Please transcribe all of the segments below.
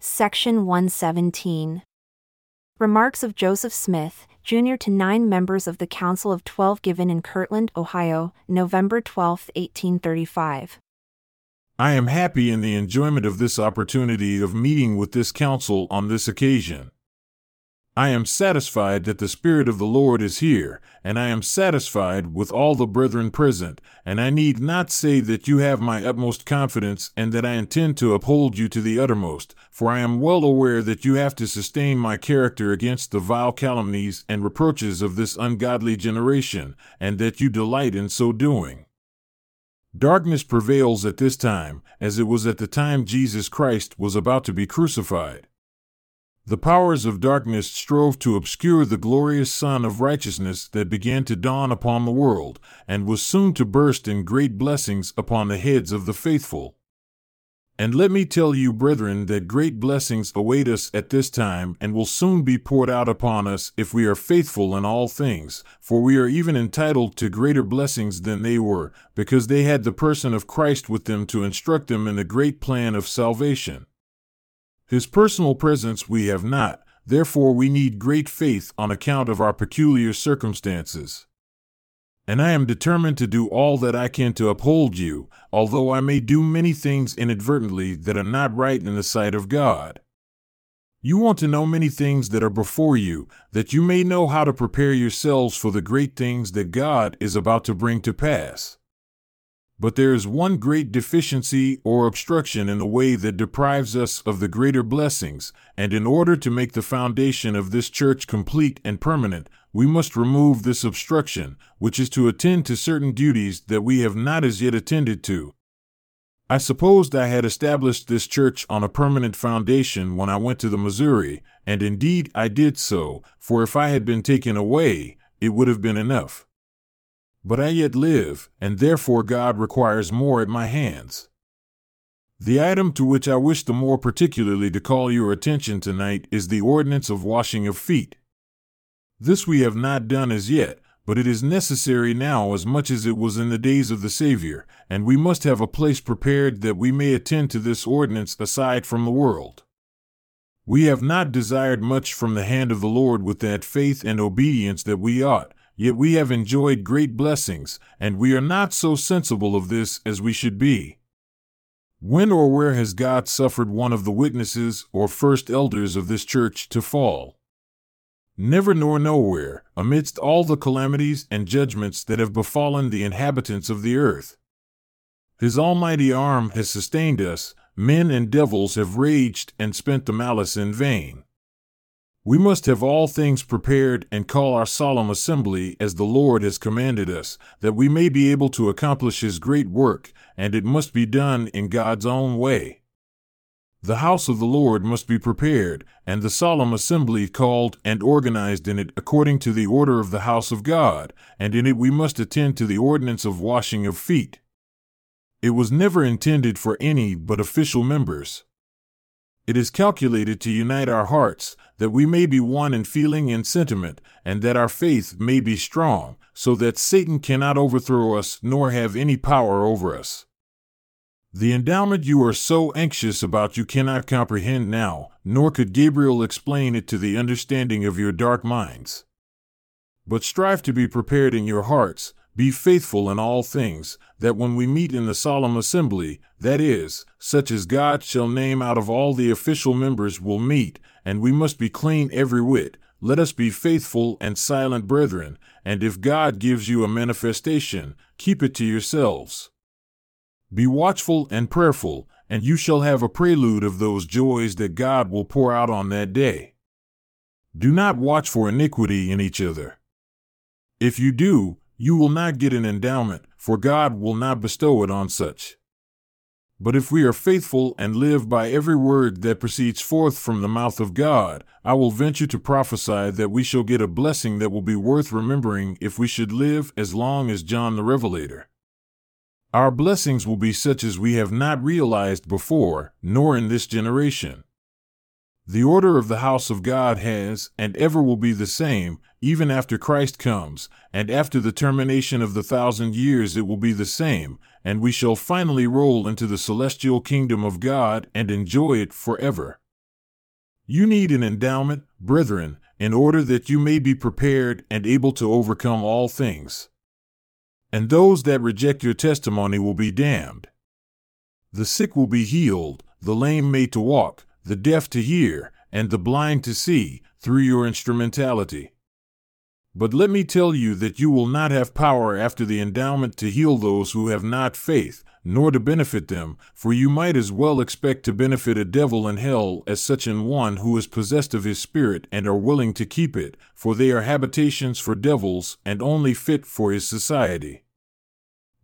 Section 117. Remarks of Joseph Smith, Jr. to nine members of the Council of Twelve given in Kirtland, Ohio, November 12, 1835. I am happy in the enjoyment of this opportunity of meeting with this council on this occasion. I am satisfied that the Spirit of the Lord is here, and I am satisfied with all the brethren present, and I need not say that you have my utmost confidence and that I intend to uphold you to the uttermost, for I am well aware that you have to sustain my character against the vile calumnies and reproaches of this ungodly generation, and that you delight in so doing. Darkness prevails at this time, as it was at the time Jesus Christ was about to be crucified. The powers of darkness strove to obscure the glorious sun of righteousness that began to dawn upon the world, and was soon to burst in great blessings upon the heads of the faithful. And let me tell you, brethren, that great blessings await us at this time and will soon be poured out upon us if we are faithful in all things, for we are even entitled to greater blessings than they were, because they had the person of Christ with them to instruct them in the great plan of salvation. His personal presence we have not, therefore we need great faith on account of our peculiar circumstances. And I am determined to do all that I can to uphold you, although I may do many things inadvertently that are not right in the sight of God. You want to know many things that are before you, that you may know how to prepare yourselves for the great things that God is about to bring to pass. But there is one great deficiency or obstruction in the way that deprives us of the greater blessings, and in order to make the foundation of this church complete and permanent, we must remove this obstruction, which is to attend to certain duties that we have not as yet attended to. I supposed I had established this church on a permanent foundation when I went to the Missouri, and indeed I did so, for if I had been taken away, it would have been enough. But I yet live, and therefore God requires more at my hands. The item to which I wish the more particularly to call your attention tonight is the ordinance of washing of feet. This we have not done as yet, but it is necessary now as much as it was in the days of the Savior, and we must have a place prepared that we may attend to this ordinance aside from the world. We have not desired much from the hand of the Lord with that faith and obedience that we ought, Yet we have enjoyed great blessings, and we are not so sensible of this as we should be. When or where has God suffered one of the witnesses or first elders of this church to fall? Never nor nowhere, amidst all the calamities and judgments that have befallen the inhabitants of the earth. His almighty arm has sustained us, men and devils have raged and spent the malice in vain. We must have all things prepared and call our solemn assembly as the Lord has commanded us, that we may be able to accomplish His great work, and it must be done in God's own way. The house of the Lord must be prepared, and the solemn assembly called and organized in it according to the order of the house of God, and in it we must attend to the ordinance of washing of feet. It was never intended for any but official members. It is calculated to unite our hearts, that we may be one in feeling and sentiment, and that our faith may be strong, so that Satan cannot overthrow us nor have any power over us. The endowment you are so anxious about you cannot comprehend now, nor could Gabriel explain it to the understanding of your dark minds. But strive to be prepared in your hearts, be faithful in all things, that when we meet in the solemn assembly, that is, such as God shall name out of all the official members will meet, and we must be clean every whit, let us be faithful and silent brethren, and if God gives you a manifestation, keep it to yourselves. Be watchful and prayerful, and you shall have a prelude of those joys that God will pour out on that day. Do not watch for iniquity in each other. If you do, you will not get an endowment, for God will not bestow it on such. But if we are faithful and live by every word that proceeds forth from the mouth of God, I will venture to prophesy that we shall get a blessing that will be worth remembering if we should live as long as John the Revelator. Our blessings will be such as we have not realized before, nor in this generation. The order of the house of God has and ever will be the same, even after Christ comes, and after the termination of the thousand years it will be the same, and we shall finally roll into the celestial kingdom of God and enjoy it forever. You need an endowment, brethren, in order that you may be prepared and able to overcome all things. And those that reject your testimony will be damned. The sick will be healed, the lame made to walk, the deaf to hear, and the blind to see, through your instrumentality. But let me tell you that you will not have power after the endowment to heal those who have not faith, nor to benefit them, for you might as well expect to benefit a devil in hell as such an one who is possessed of his spirit and are willing to keep it, for they are habitations for devils and only fit for his society.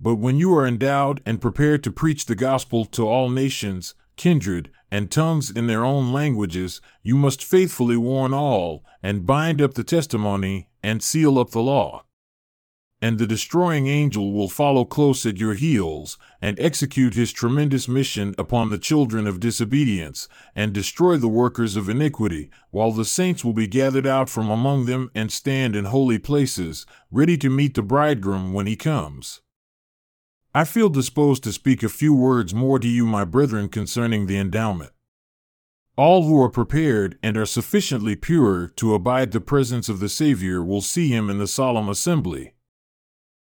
But when you are endowed and prepared to preach the gospel to all nations, kindred, and tongues in their own languages, you must faithfully warn all, and bind up the testimony, and seal up the law and the destroying angel will follow close at your heels and execute his tremendous mission upon the children of disobedience and destroy the workers of iniquity, while the saints will be gathered out from among them and stand in holy places, ready to meet the bridegroom when he comes. I feel disposed to speak a few words more to you, my brethren, concerning the endowment. All who are prepared and are sufficiently pure to abide the presence of the Savior will see him in the solemn assembly